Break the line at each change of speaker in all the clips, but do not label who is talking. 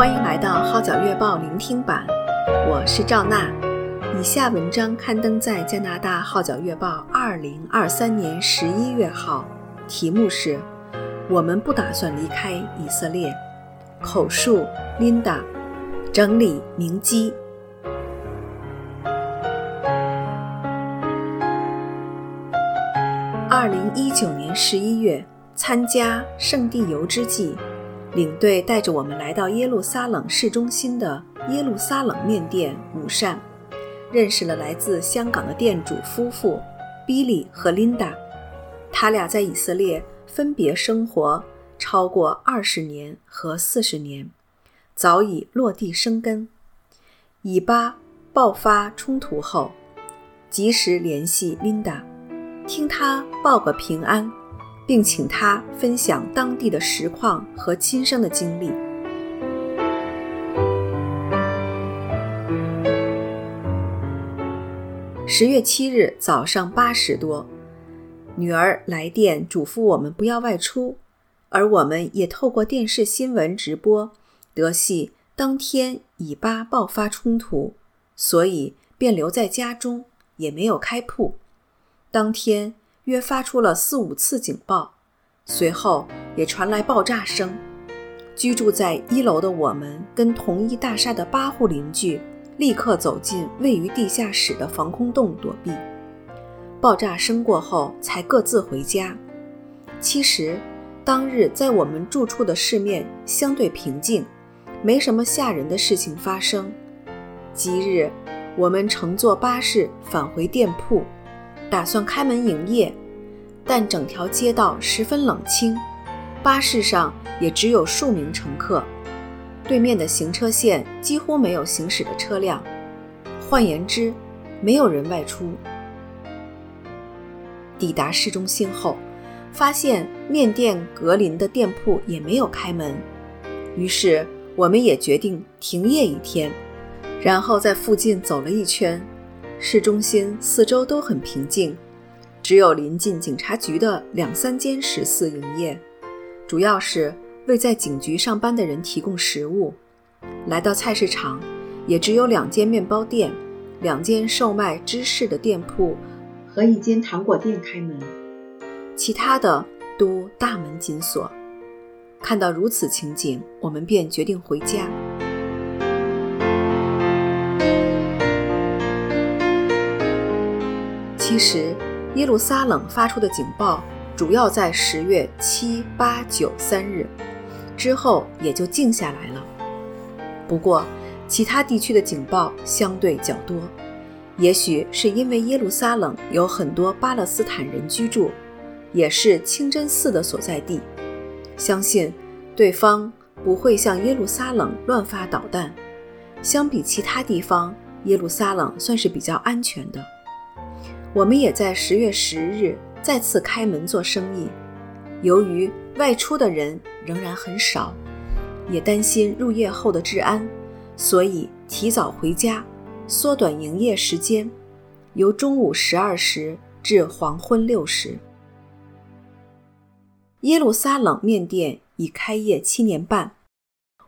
欢迎来到《号角月报》聆听版，我是赵娜。以下文章刊登在加拿大《号角月报》二零二三年十一月号，题目是《我们不打算离开以色列》，口述 Linda，整理明基。二零一九年十一月，参加圣地游之际。领队带着我们来到耶路撒冷市中心的耶路撒冷面店午膳，认识了来自香港的店主夫妇 Billy 和 Linda。他俩在以色列分别生活超过二十年和四十年，早已落地生根。以巴爆发冲突后，及时联系 Linda，听她报个平安。并请他分享当地的实况和亲身的经历。十月七日早上八时多，女儿来电嘱咐我们不要外出，而我们也透过电视新闻直播得悉当天以巴爆发冲突，所以便留在家中，也没有开铺。当天。约发出了四五次警报，随后也传来爆炸声。居住在一楼的我们跟同一大厦的八户邻居立刻走进位于地下室的防空洞躲避。爆炸声过后，才各自回家。其实，当日在我们住处的市面相对平静，没什么吓人的事情发生。即日，我们乘坐巴士返回店铺。打算开门营业，但整条街道十分冷清，巴士上也只有数名乘客，对面的行车线几乎没有行驶的车辆，换言之，没有人外出。抵达市中心后，发现面店格林的店铺也没有开门，于是我们也决定停业一天，然后在附近走了一圈。市中心四周都很平静，只有临近警察局的两三间食肆营业，主要是为在警局上班的人提供食物。来到菜市场，也只有两间面包店、两间售卖芝士的店铺和一间糖果店开门，其他的都大门紧锁。看到如此情景，我们便决定回家。时，耶路撒冷发出的警报主要在十月七、八、九三日之后也就静下来了。不过，其他地区的警报相对较多，也许是因为耶路撒冷有很多巴勒斯坦人居住，也是清真寺的所在地，相信对方不会向耶路撒冷乱发导弹。相比其他地方，耶路撒冷算是比较安全的。我们也在十月十日再次开门做生意，由于外出的人仍然很少，也担心入夜后的治安，所以提早回家，缩短营业时间，由中午十二时至黄昏六时。耶路撒冷面店已开业七年半，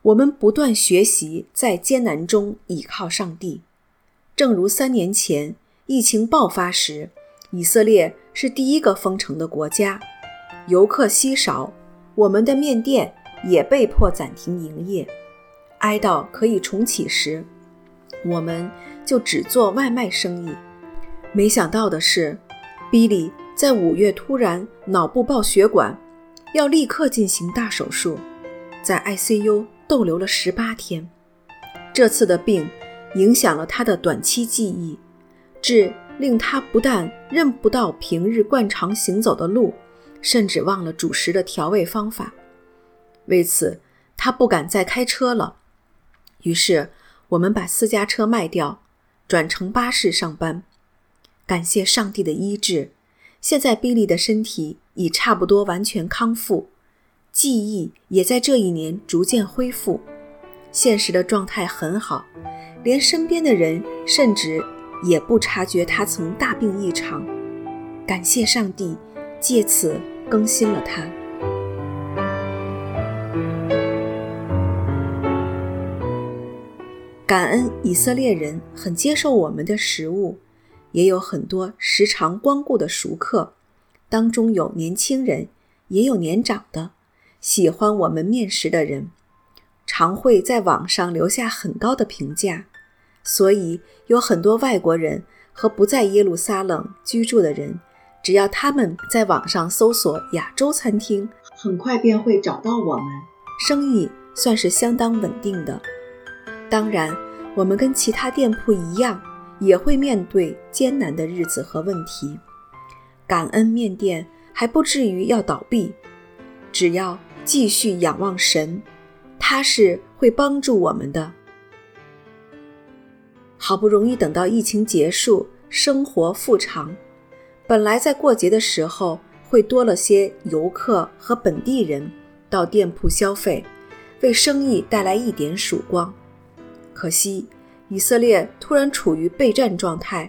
我们不断学习在艰难中倚靠上帝，正如三年前。疫情爆发时，以色列是第一个封城的国家，游客稀少，我们的面店也被迫暂停营业。挨到可以重启时，我们就只做外卖生意。没想到的是，Billy 在五月突然脑部爆血管，要立刻进行大手术，在 ICU 逗留了十八天。这次的病影响了他的短期记忆。致令他不但认不到平日惯常行走的路，甚至忘了主食的调味方法。为此，他不敢再开车了。于是，我们把私家车卖掉，转乘巴士上班。感谢上帝的医治，现在比利的身体已差不多完全康复，记忆也在这一年逐渐恢复，现实的状态很好，连身边的人甚至。也不察觉他曾大病一场，感谢上帝，借此更新了他。感恩以色列人很接受我们的食物，也有很多时常光顾的熟客，当中有年轻人，也有年长的，喜欢我们面食的人，常会在网上留下很高的评价。所以有很多外国人和不在耶路撒冷居住的人，只要他们在网上搜索“亚洲餐厅”，很快便会找到我们，生意算是相当稳定的。当然，我们跟其他店铺一样，也会面对艰难的日子和问题。感恩面店还不至于要倒闭，只要继续仰望神，他是会帮助我们的。好不容易等到疫情结束，生活复常，本来在过节的时候会多了些游客和本地人到店铺消费，为生意带来一点曙光。可惜以色列突然处于备战状态，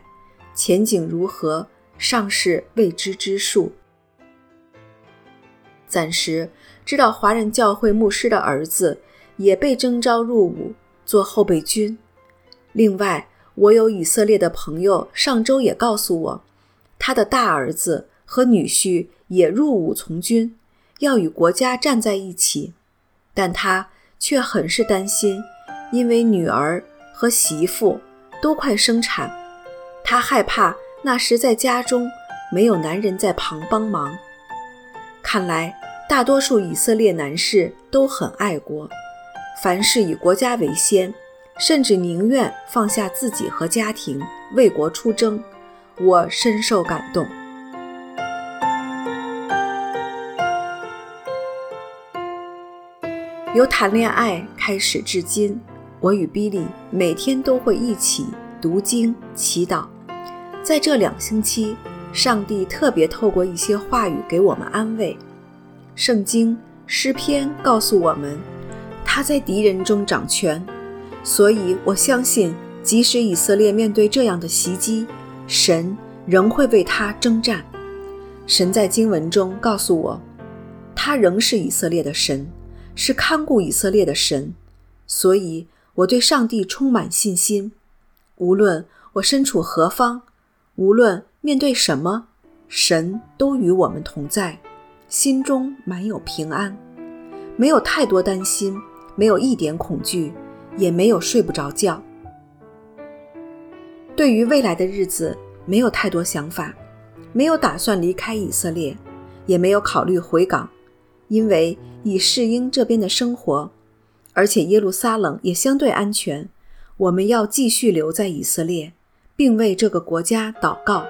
前景如何尚是未知之数。暂时知道华人教会牧师的儿子也被征召入伍做后备军。另外，我有以色列的朋友，上周也告诉我，他的大儿子和女婿也入伍从军，要与国家站在一起，但他却很是担心，因为女儿和媳妇都快生产，他害怕那时在家中没有男人在旁帮忙。看来大多数以色列男士都很爱国，凡事以国家为先。甚至宁愿放下自己和家庭为国出征，我深受感动。由谈恋爱开始至今，我与 Billy 每天都会一起读经祈祷。在这两星期，上帝特别透过一些话语给我们安慰。圣经诗篇告诉我们，他在敌人中掌权。所以，我相信，即使以色列面对这样的袭击，神仍会为他征战。神在经文中告诉我，他仍是以色列的神，是看顾以色列的神。所以，我对上帝充满信心。无论我身处何方，无论面对什么，神都与我们同在，心中满有平安，没有太多担心，没有一点恐惧。也没有睡不着觉。对于未来的日子，没有太多想法，没有打算离开以色列，也没有考虑回港，因为已适应这边的生活，而且耶路撒冷也相对安全。我们要继续留在以色列，并为这个国家祷告。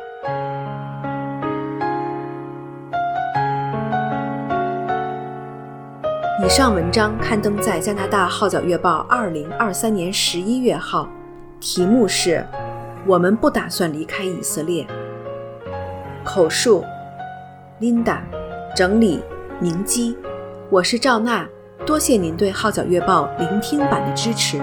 以上文章刊登在加拿大《号角月报》二零二三年十一月号，题目是“我们不打算离开以色列”。口述：Linda，整理：明基。我是赵娜，多谢您对《号角月报》聆听版的支持。